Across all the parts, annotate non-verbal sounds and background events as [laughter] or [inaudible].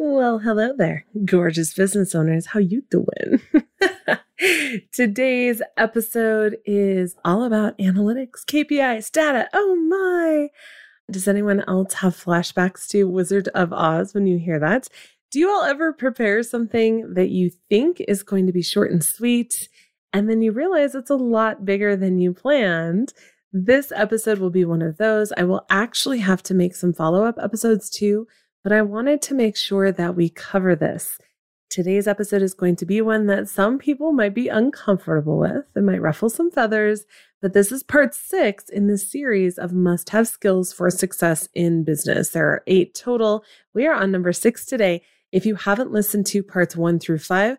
Well, hello there, gorgeous business owners. How you doing? [laughs] Today's episode is all about analytics, KPIs, data. Oh my. Does anyone else have flashbacks to Wizard of Oz when you hear that? Do you all ever prepare something that you think is going to be short and sweet, and then you realize it's a lot bigger than you planned? This episode will be one of those. I will actually have to make some follow up episodes too but I wanted to make sure that we cover this. Today's episode is going to be one that some people might be uncomfortable with. It might ruffle some feathers, but this is part six in the series of must have skills for success in business. There are eight total. We are on number six today. If you haven't listened to parts one through five,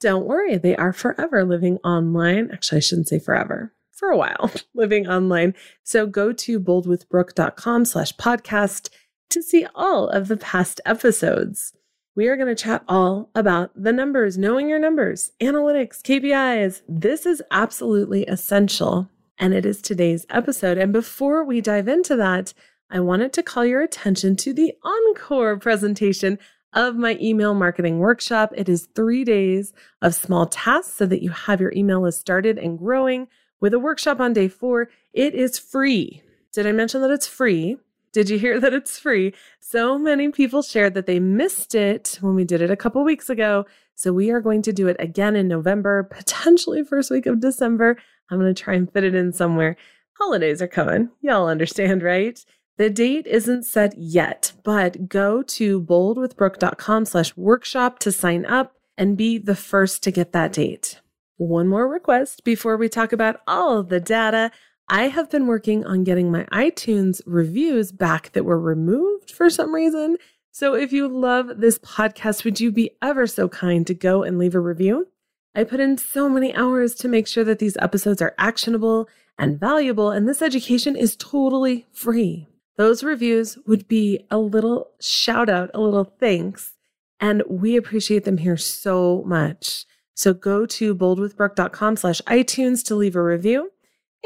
don't worry, they are forever living online. Actually, I shouldn't say forever, for a while [laughs] living online. So go to boldwithbrooke.com slash podcast to see all of the past episodes. We are going to chat all about the numbers, knowing your numbers, analytics, KPIs. This is absolutely essential, and it is today's episode. And before we dive into that, I wanted to call your attention to the encore presentation of my email marketing workshop. It is three days of small tasks so that you have your email list started and growing. With a workshop on day four, it is free. Did I mention that it's free? Did you hear that it's free? So many people shared that they missed it when we did it a couple weeks ago. So we are going to do it again in November, potentially first week of December. I'm going to try and fit it in somewhere. Holidays are coming. Y'all understand, right? The date isn't set yet, but go to boldwithbrooke.com slash workshop to sign up and be the first to get that date. One more request before we talk about all of the data. I have been working on getting my iTunes reviews back that were removed for some reason. So if you love this podcast, would you be ever so kind to go and leave a review? I put in so many hours to make sure that these episodes are actionable and valuable, and this education is totally free. Those reviews would be a little shout out, a little thanks, and we appreciate them here so much. So go to boldwithbrooke.com slash iTunes to leave a review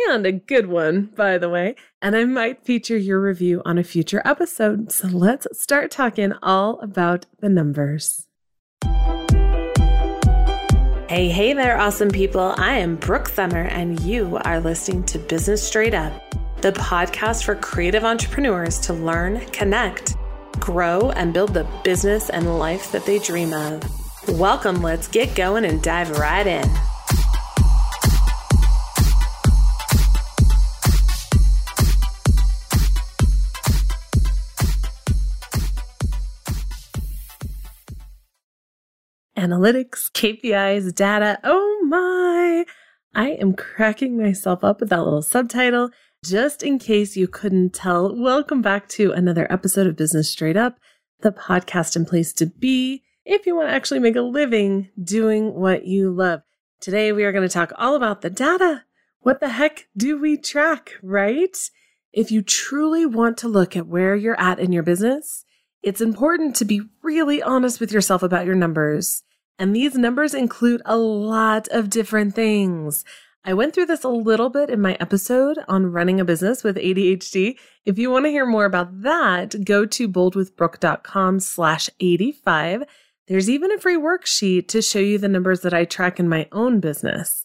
and a good one, by the way. And I might feature your review on a future episode. So let's start talking all about the numbers. Hey, hey there, awesome people. I am Brooke Summer, and you are listening to Business Straight Up, the podcast for creative entrepreneurs to learn, connect, grow, and build the business and life that they dream of. Welcome, let's get going and dive right in. Analytics, KPIs, data. Oh my! I am cracking myself up with that little subtitle. Just in case you couldn't tell, welcome back to another episode of Business Straight Up, the podcast and place to be if you want to actually make a living doing what you love. Today, we are going to talk all about the data. What the heck do we track, right? If you truly want to look at where you're at in your business, it's important to be really honest with yourself about your numbers and these numbers include a lot of different things. I went through this a little bit in my episode on running a business with ADHD. If you want to hear more about that, go to boldwithbrooke.com slash 85. There's even a free worksheet to show you the numbers that I track in my own business.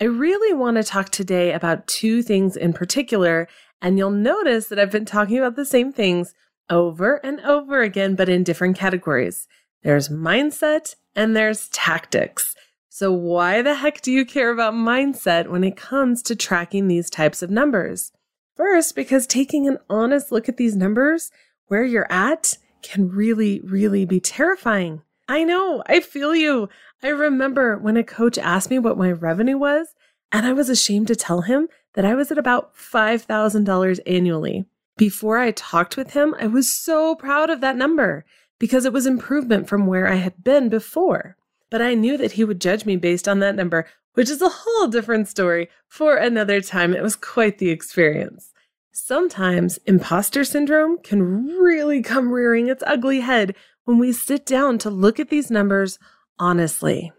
I really want to talk today about two things in particular, and you'll notice that I've been talking about the same things over and over again, but in different categories. There's mindset and there's tactics. So, why the heck do you care about mindset when it comes to tracking these types of numbers? First, because taking an honest look at these numbers, where you're at, can really, really be terrifying. I know, I feel you. I remember when a coach asked me what my revenue was, and I was ashamed to tell him that I was at about $5,000 annually. Before I talked with him, I was so proud of that number because it was improvement from where I had been before. But I knew that he would judge me based on that number, which is a whole different story for another time. It was quite the experience. Sometimes imposter syndrome can really come rearing its ugly head when we sit down to look at these numbers honestly.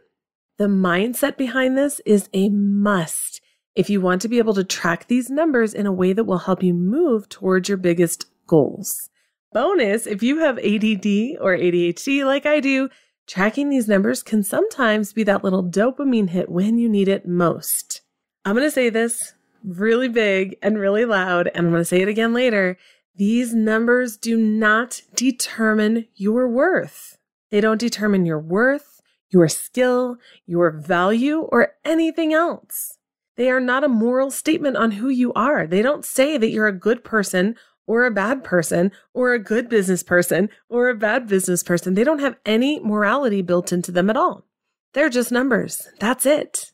The mindset behind this is a must if you want to be able to track these numbers in a way that will help you move towards your biggest goals. Bonus if you have ADD or ADHD like I do, tracking these numbers can sometimes be that little dopamine hit when you need it most. I'm going to say this really big and really loud, and I'm going to say it again later. These numbers do not determine your worth. They don't determine your worth, your skill, your value, or anything else. They are not a moral statement on who you are. They don't say that you're a good person or a bad person or a good business person or a bad business person. They don't have any morality built into them at all. They're just numbers. That's it.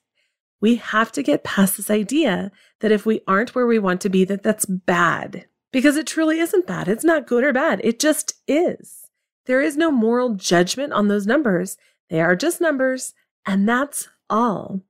We have to get past this idea that if we aren't where we want to be, that that's bad. Because it truly isn't bad. It's not good or bad. It just is. There is no moral judgment on those numbers. They are just numbers, and that's all.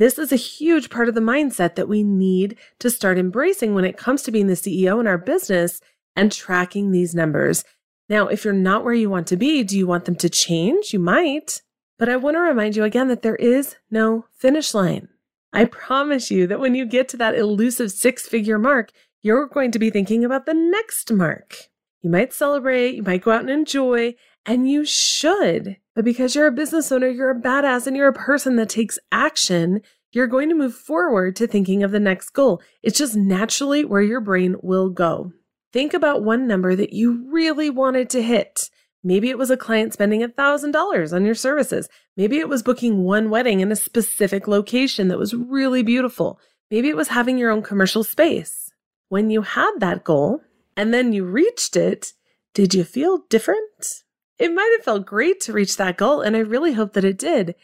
This is a huge part of the mindset that we need to start embracing when it comes to being the CEO in our business and tracking these numbers. Now, if you're not where you want to be, do you want them to change? You might. But I want to remind you again that there is no finish line. I promise you that when you get to that elusive six figure mark, you're going to be thinking about the next mark. You might celebrate, you might go out and enjoy, and you should. But because you're a business owner, you're a badass and you're a person that takes action, you're going to move forward to thinking of the next goal. It's just naturally where your brain will go. Think about one number that you really wanted to hit. Maybe it was a client spending $1,000 on your services. Maybe it was booking one wedding in a specific location that was really beautiful. Maybe it was having your own commercial space. When you had that goal and then you reached it, did you feel different? It might have felt great to reach that goal, and I really hope that it did.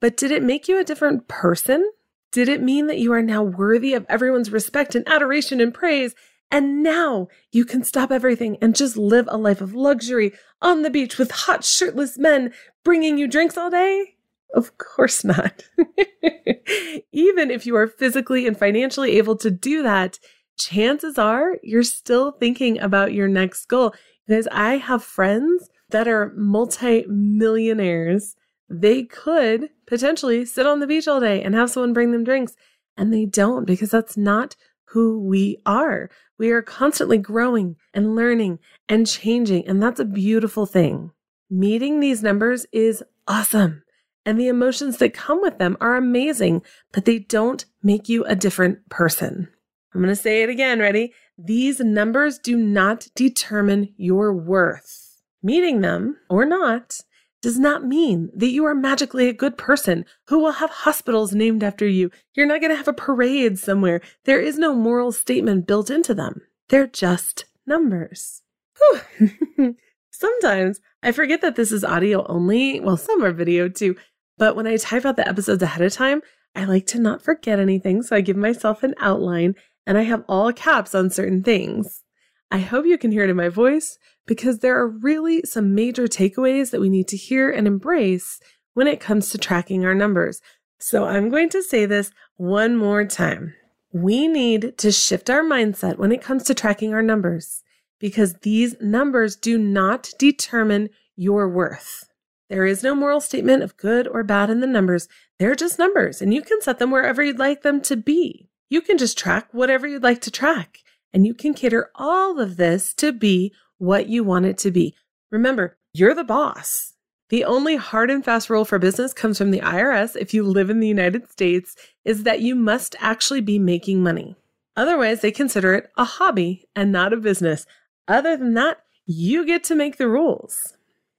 But did it make you a different person? Did it mean that you are now worthy of everyone's respect and adoration and praise and now you can stop everything and just live a life of luxury on the beach with hot, shirtless men bringing you drinks all day? Of course not. [laughs] Even if you are physically and financially able to do that, chances are you're still thinking about your next goal. Because I have friends that are multi millionaires. They could potentially sit on the beach all day and have someone bring them drinks, and they don't because that's not who we are. We are constantly growing and learning and changing, and that's a beautiful thing. Meeting these numbers is awesome, and the emotions that come with them are amazing, but they don't make you a different person. I'm going to say it again. Ready? These numbers do not determine your worth. Meeting them or not does not mean that you are magically a good person who will have hospitals named after you. You're not going to have a parade somewhere. There is no moral statement built into them. They're just numbers. [laughs] Sometimes I forget that this is audio only. Well, some are video too. But when I type out the episodes ahead of time, I like to not forget anything. So I give myself an outline and I have all caps on certain things. I hope you can hear it in my voice because there are really some major takeaways that we need to hear and embrace when it comes to tracking our numbers. So I'm going to say this one more time. We need to shift our mindset when it comes to tracking our numbers because these numbers do not determine your worth. There is no moral statement of good or bad in the numbers. They're just numbers, and you can set them wherever you'd like them to be. You can just track whatever you'd like to track, and you can cater all of this to be what you want it to be. Remember, you're the boss. The only hard and fast rule for business comes from the IRS if you live in the United States is that you must actually be making money. Otherwise, they consider it a hobby and not a business. Other than that, you get to make the rules.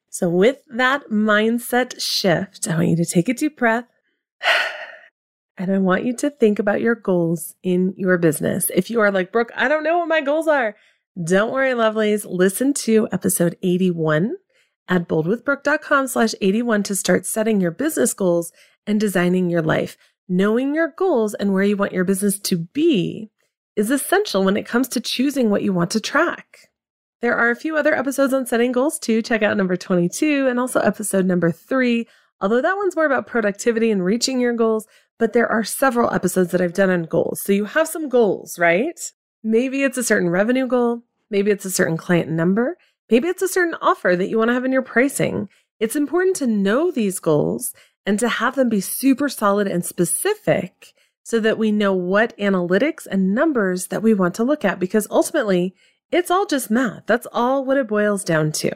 So, with that mindset shift, I want you to take a deep breath [sighs] and I want you to think about your goals in your business. If you are like, Brooke, I don't know what my goals are, don't worry, lovelies. Listen to episode 81 at boldwithbrooke.com slash 81 to start setting your business goals and designing your life. Knowing your goals and where you want your business to be is essential when it comes to choosing what you want to track. There are a few other episodes on setting goals too. Check out number 22 and also episode number three, although that one's more about productivity and reaching your goals. But there are several episodes that I've done on goals. So you have some goals, right? Maybe it's a certain revenue goal. Maybe it's a certain client number. Maybe it's a certain offer that you want to have in your pricing. It's important to know these goals and to have them be super solid and specific so that we know what analytics and numbers that we want to look at because ultimately It's all just math. That's all what it boils down to.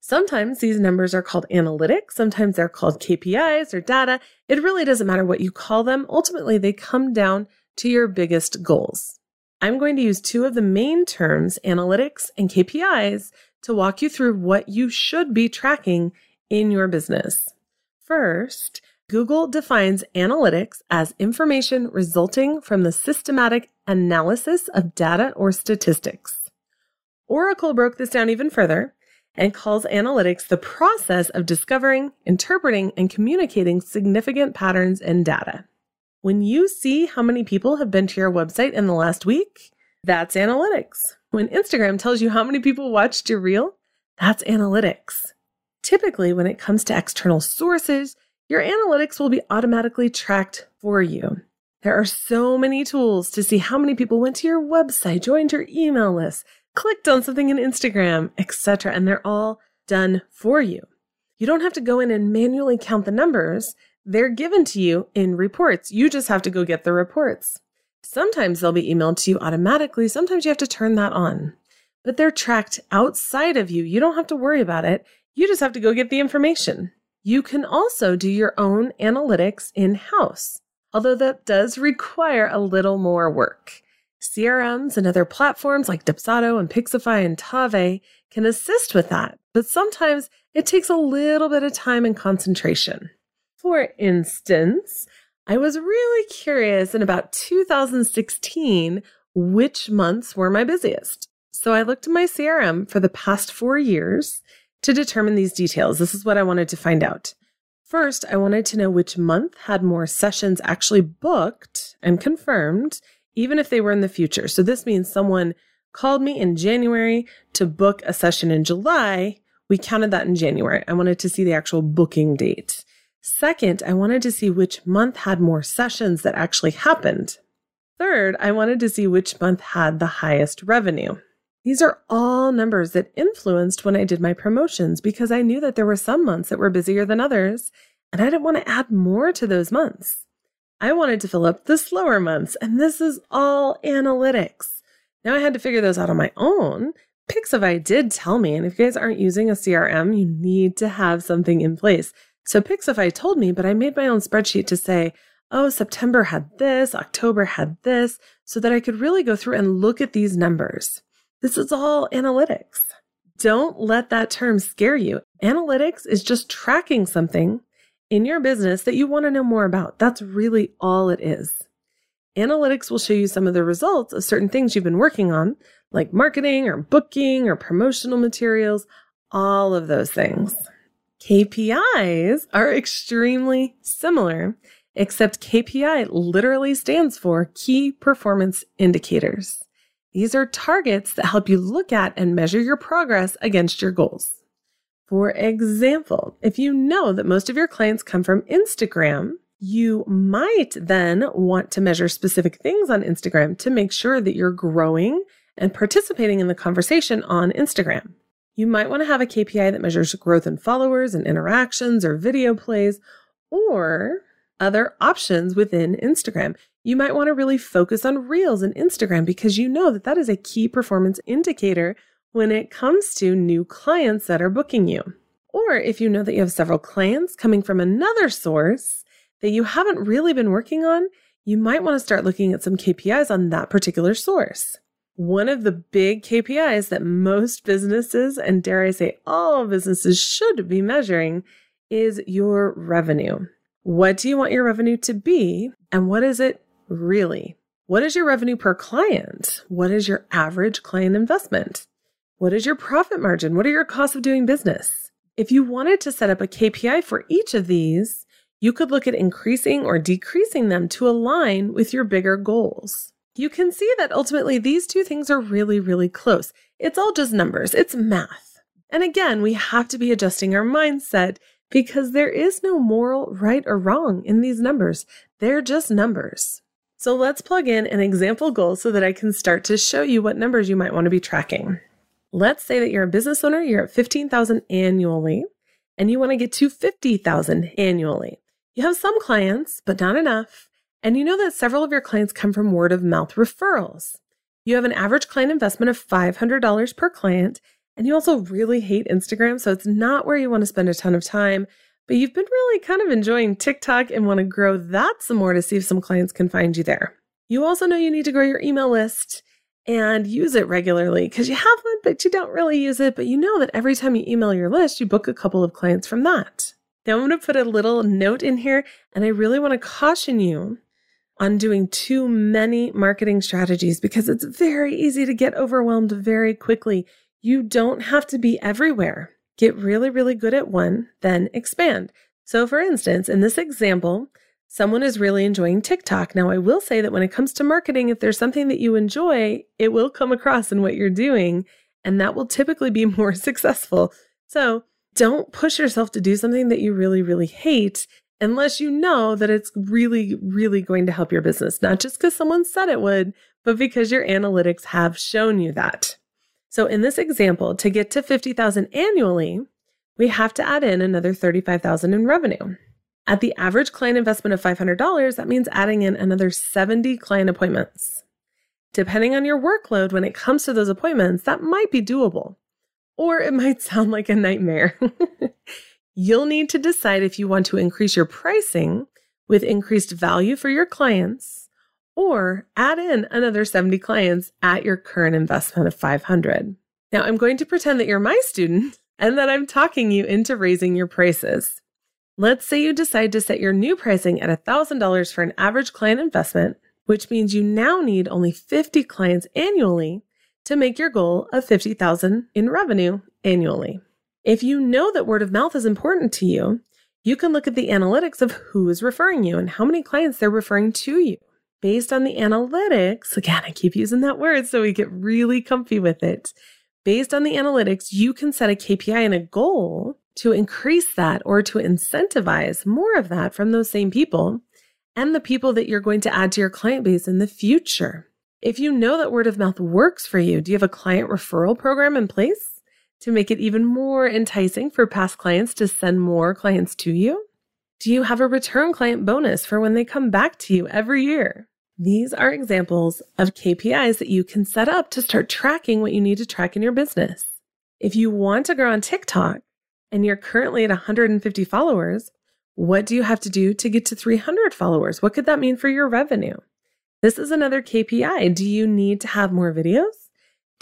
Sometimes these numbers are called analytics, sometimes they're called KPIs or data. It really doesn't matter what you call them. Ultimately, they come down to your biggest goals. I'm going to use two of the main terms, analytics and KPIs, to walk you through what you should be tracking in your business. First, Google defines analytics as information resulting from the systematic analysis of data or statistics. Oracle broke this down even further and calls analytics the process of discovering, interpreting, and communicating significant patterns in data. When you see how many people have been to your website in the last week, that's analytics. When Instagram tells you how many people watched your reel, that's analytics. Typically, when it comes to external sources, your analytics will be automatically tracked for you. There are so many tools to see how many people went to your website, joined your email list, clicked on something in Instagram, etc., and they're all done for you. You don't have to go in and manually count the numbers. They're given to you in reports. You just have to go get the reports. Sometimes they'll be emailed to you automatically. Sometimes you have to turn that on, but they're tracked outside of you. You don't have to worry about it. You just have to go get the information. You can also do your own analytics in house, although that does require a little more work. CRMs and other platforms like Dubsado and Pixifi and Tave can assist with that, but sometimes it takes a little bit of time and concentration. For instance, I was really curious in about 2016 which months were my busiest. So I looked at my CRM for the past four years to determine these details. This is what I wanted to find out. First, I wanted to know which month had more sessions actually booked and confirmed, even if they were in the future. So this means someone called me in January to book a session in July. We counted that in January. I wanted to see the actual booking date. Second, I wanted to see which month had more sessions that actually happened. Third, I wanted to see which month had the highest revenue. These are all numbers that influenced when I did my promotions because I knew that there were some months that were busier than others, and I didn't want to add more to those months. I wanted to fill up the slower months, and this is all analytics. Now I had to figure those out on my own. Pixifi did tell me, and if you guys aren't using a CRM, you need to have something in place. So Pixifi told me, but I made my own spreadsheet to say, oh, September had this, October had this, so that I could really go through and look at these numbers. This is all analytics. Don't let that term scare you. Analytics is just tracking something in your business that you want to know more about. That's really all it is. Analytics will show you some of the results of certain things you've been working on, like marketing or booking or promotional materials, all of those things. KPIs are extremely similar, except KPI literally stands for Key Performance Indicators. These are targets that help you look at and measure your progress against your goals. For example, if you know that most of your clients come from Instagram, you might then want to measure specific things on Instagram to make sure that you're growing and participating in the conversation on Instagram. You might want to have a KPI that measures growth in followers and interactions or video plays or other options within Instagram. You might want to really focus on Reels and Instagram because you know that that is a key performance indicator when it comes to new clients that are booking you. Or if you know that you have several clients coming from another source that you haven't really been working on, you might want to start looking at some KPIs on that particular source. One of the big KPIs that most businesses, and dare I say all businesses, should be measuring is your revenue. What do you want your revenue to be? And what is it really? What is your revenue per client? What is your average client investment? What is your profit margin? What are your costs of doing business? If you wanted to set up a KPI for each of these, you could look at increasing or decreasing them to align with your bigger goals you can see that ultimately these two things are really, really close. It's all just numbers, it's math. And again, we have to be adjusting our mindset because there is no moral right or wrong in these numbers. They're just numbers. So let's plug in an example goal so that I can start to show you what numbers you might want to be tracking. Let's say that you're a business owner, you're at 15,000 annually, and you want to get to 50,000 annually. You have some clients, but not enough. And you know that several of your clients come from word of mouth referrals. You have an average client investment of $500 per client, and you also really hate Instagram, so it's not where you want to spend a ton of time. But you've been really kind of enjoying TikTok and want to grow that some more to see if some clients can find you there. You also know you need to grow your email list and use it regularly because you have one, but you don't really use it. But you know that every time you email your list, you book a couple of clients from that. Now, I'm going to put a little note in here, and I really want to caution you on doing too many marketing strategies because it's very easy to get overwhelmed very quickly. You don't have to be everywhere. Get really, really good at one, then expand. So, for instance, in this example, someone is really enjoying TikTok. Now, I will say that when it comes to marketing, if there's something that you enjoy, it will come across in what you're doing, and that will typically be [laughs] more successful. So, don't push yourself to do something that you really, really hate unless you know that it's really, really going to help your business, not just because someone said it would, but because your analytics have shown you that. So in this example, to get to 50,000 annually, we have to add in another 35,000 in revenue. At the average client investment of $500, that means adding in another 70 client appointments. Depending on your workload when it comes to those appointments, that might be doable, or it [laughs] might sound like a nightmare. [laughs] You'll need to decide if you want to increase your pricing with increased value for your clients or add in another 70 clients at your current investment of 500. Now, I'm going to pretend that you're my student [laughs] and that I'm talking you into raising your prices. Let's say you decide to set your new pricing at $1,000 for an average client investment, which means you now need only 50 clients annually to make your goal of 50,000 in revenue annually. If you know that word of mouth is important to you, you can look at the analytics of who is referring you and how many clients they're referring to you. Based on the analytics, again, I keep using that word so we get really comfy with it. Based on the analytics, you can set a KPI and a goal to increase that or to incentivize more of that from those same people and the people that you're going to add to your client base in the future. If you know that word of mouth works for you, do you have a client referral program in place? To make it even more enticing for past clients to send more clients to you? Do you have a return client bonus for when they come back to you every year? These are examples of KPIs that you can set up to start tracking what you need to track in your business. If you want to grow on TikTok and you're currently at 150 followers, what do you have to do to get to 300 followers? What could that mean for your revenue? This is another KPI. Do you need to have more videos?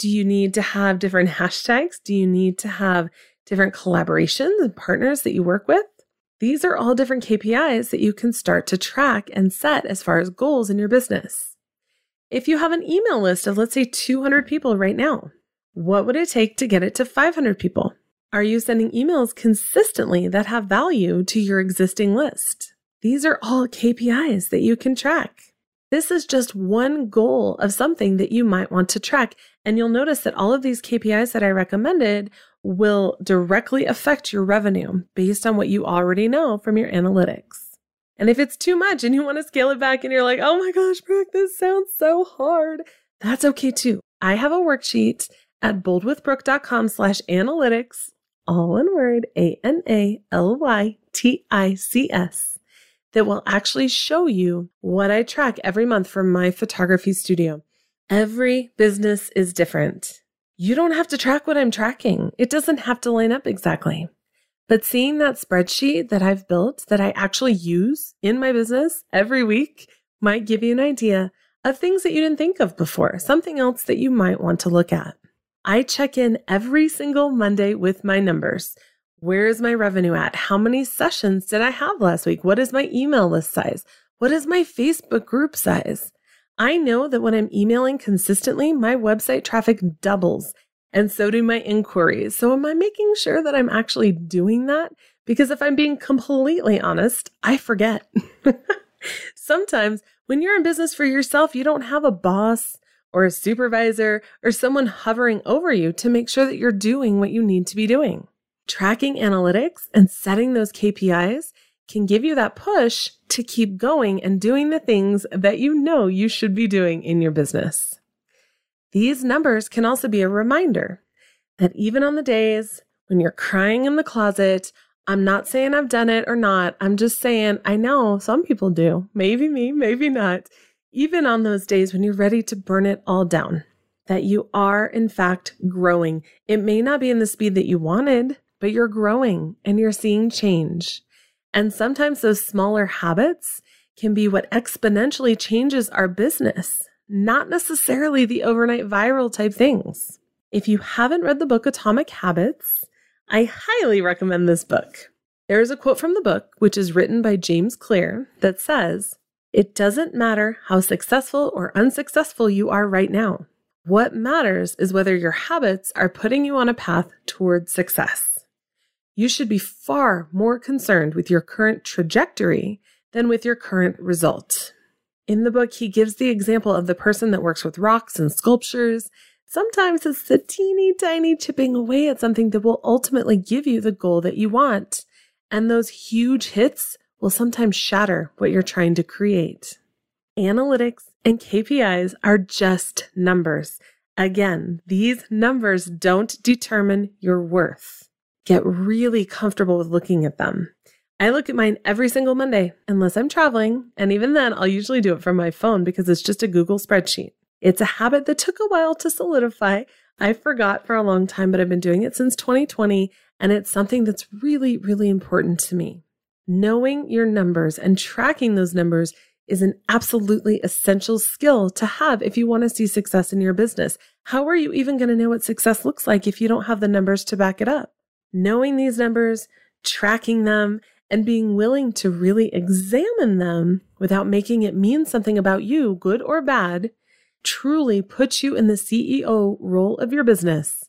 Do you need to have different hashtags? Do you need to have different collaborations and partners that you work with? These are all different KPIs that you can start to track and set as far as goals in your business. If you have an email list of, let's say, 200 people right now, what would it take to get it to 500 people? Are you sending emails consistently that have value to your existing list? These are all KPIs that you can track. This is just one goal of something that you might want to track. And you'll notice that all of these KPIs that I recommended will directly affect your revenue based on what you already know from your analytics. And if it's too much and you want to scale it back and you're like, oh my gosh, Brooke, this sounds so hard, that's okay too. I have a worksheet at boldwithbrooke.com slash analytics, all one word, A N A L Y T I C S that will actually show you what I track every month from my photography studio. Every business is different. You don't have to track what I'm tracking. It doesn't have to line up exactly. But seeing that spreadsheet that I've built that I actually use in my business every week might give you an idea of things that you didn't think of before, something else that you might want to look at. I check in every single Monday with my numbers. Where is my revenue at? How many sessions did I have last week? What is my email list size? What is my Facebook group size? I know that when I'm emailing consistently, my website traffic doubles and so do my inquiries. So, am I making sure that I'm actually doing that? Because if I'm being completely honest, I forget. [laughs] Sometimes when you're in business for yourself, you don't have a boss or a supervisor or someone hovering over you to make sure that you're doing what you need to be doing. Tracking analytics and setting those KPIs can give you that push to keep going and doing the things that you know you should be doing in your business. These numbers can also be a reminder that even on the days when you're crying in the closet, I'm not saying I've done it or not. I'm just saying I know some people do. Maybe me, maybe not. Even on those days when you're ready to burn it all down, that you are, in fact, growing. It may not be in the speed that you wanted, but you're growing and you're seeing change. And sometimes those smaller habits can be what exponentially changes our business, not necessarily the overnight viral type things. If you haven't read the book Atomic Habits, I highly recommend this book. There is a quote from the book, which is written by James Clear, that says, It doesn't matter how successful or unsuccessful you are right now. What matters is whether your habits are putting you on a path towards success. You should be far more concerned with your current trajectory than with your current result. In the book, he gives the example of the person that works with rocks and sculptures Sometimes it's the teeny tiny chipping away at something that will ultimately give you the goal that you want. And those huge hits will sometimes shatter what you're trying to create. Analytics and KPIs are just numbers. Again, these numbers don't determine your worth. Get really comfortable with looking at them. I look at mine every single Monday, unless I'm traveling. And even then, I'll usually do it from my phone because it's just a Google spreadsheet. It's a habit that took a while to solidify. I forgot for a long time, but I've been doing it since 2020, and it's something that's really, really important to me. Knowing your numbers and tracking those numbers is an absolutely essential skill to have if you want to see success in your business. How are you even going to know what success looks like if you don't have the numbers to back it up? Knowing these numbers, tracking them, and being willing to really examine them without making it mean something about you, good or bad, truly puts you in the CEO role of your business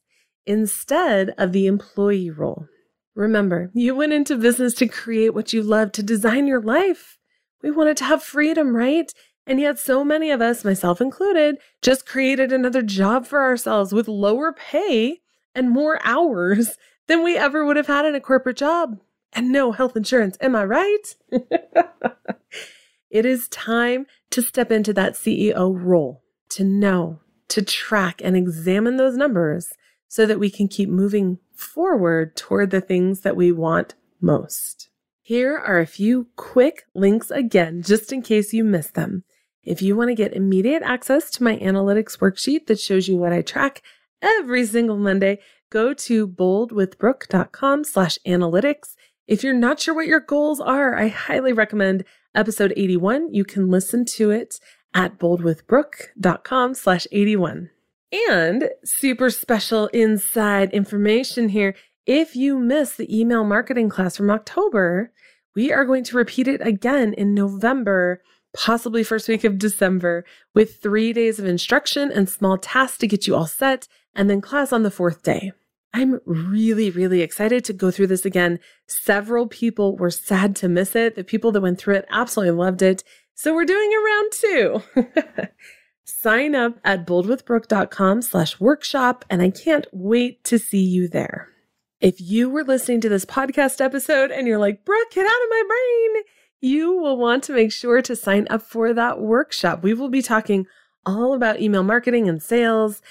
instead of the employee role. Remember, you went into business to create what you love, to design your life. We wanted to have freedom, right? And yet, so many of us, myself included, just created another job for ourselves with lower pay and more [laughs] hours than we ever would have had in a corporate job and no health insurance. Am I right? [laughs] it is time to step into that CEO role to know, to track and examine those numbers so that we can keep moving forward toward the things that we want most. Here are a few quick links again, just in case you missed them. If you want to get immediate access to my analytics worksheet that shows you what I track every single Monday, go to boldwithbrooke.com slash analytics. If you're not sure what your goals are, I highly recommend episode 81. You can listen to it at boldwithbrooke.com slash 81. And super special inside information here. If you missed the email marketing class from October, we are going to repeat it again in November, possibly first week of December, with three days of instruction and small tasks to get you all set, and then class on the fourth day. I'm really, really excited to go through this again. Several people were sad to miss it. The people that went through it absolutely loved it. So we're doing a round two. [laughs] Sign up at boldwithbrooke.com slash workshop, and I can't wait to see you there. If you were listening to this podcast episode and you're like, Brooke, get out of my brain, you will want to make sure to sign up for that workshop. We will be talking all about email marketing and sales.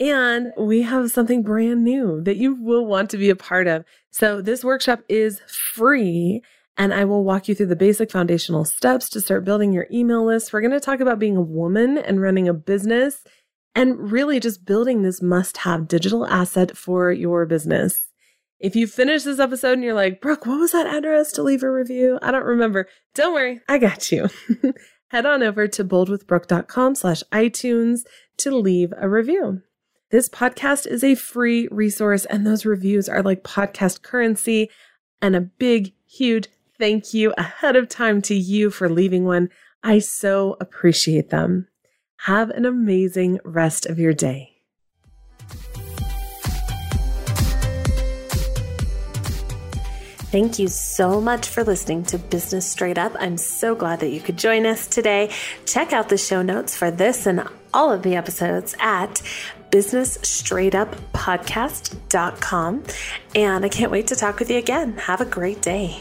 And we have something brand new that you will want to be a part of. So this workshop is free and I will walk you through the basic foundational steps to start building your email list. We're going to talk about being a woman and running a business and really just building this must have digital asset for your business. If you finish this episode and you're like, Brooke, what was that address to leave a review? I don't remember. Don't worry, I got you. [laughs] Head on over to boldwithbrooke.com slash iTunes to leave a review. This podcast is a free resource, and those reviews are like podcast currency and a big, huge thank you ahead of time to you for leaving one. I so appreciate them. Have an amazing rest of your day. Thank you so much for listening to Business Straight Up. I'm so glad that you could join us today. Check out the show notes for this and all of the episodes at businessstraightupodcast.com. And I can't wait to talk with you again. Have a great day.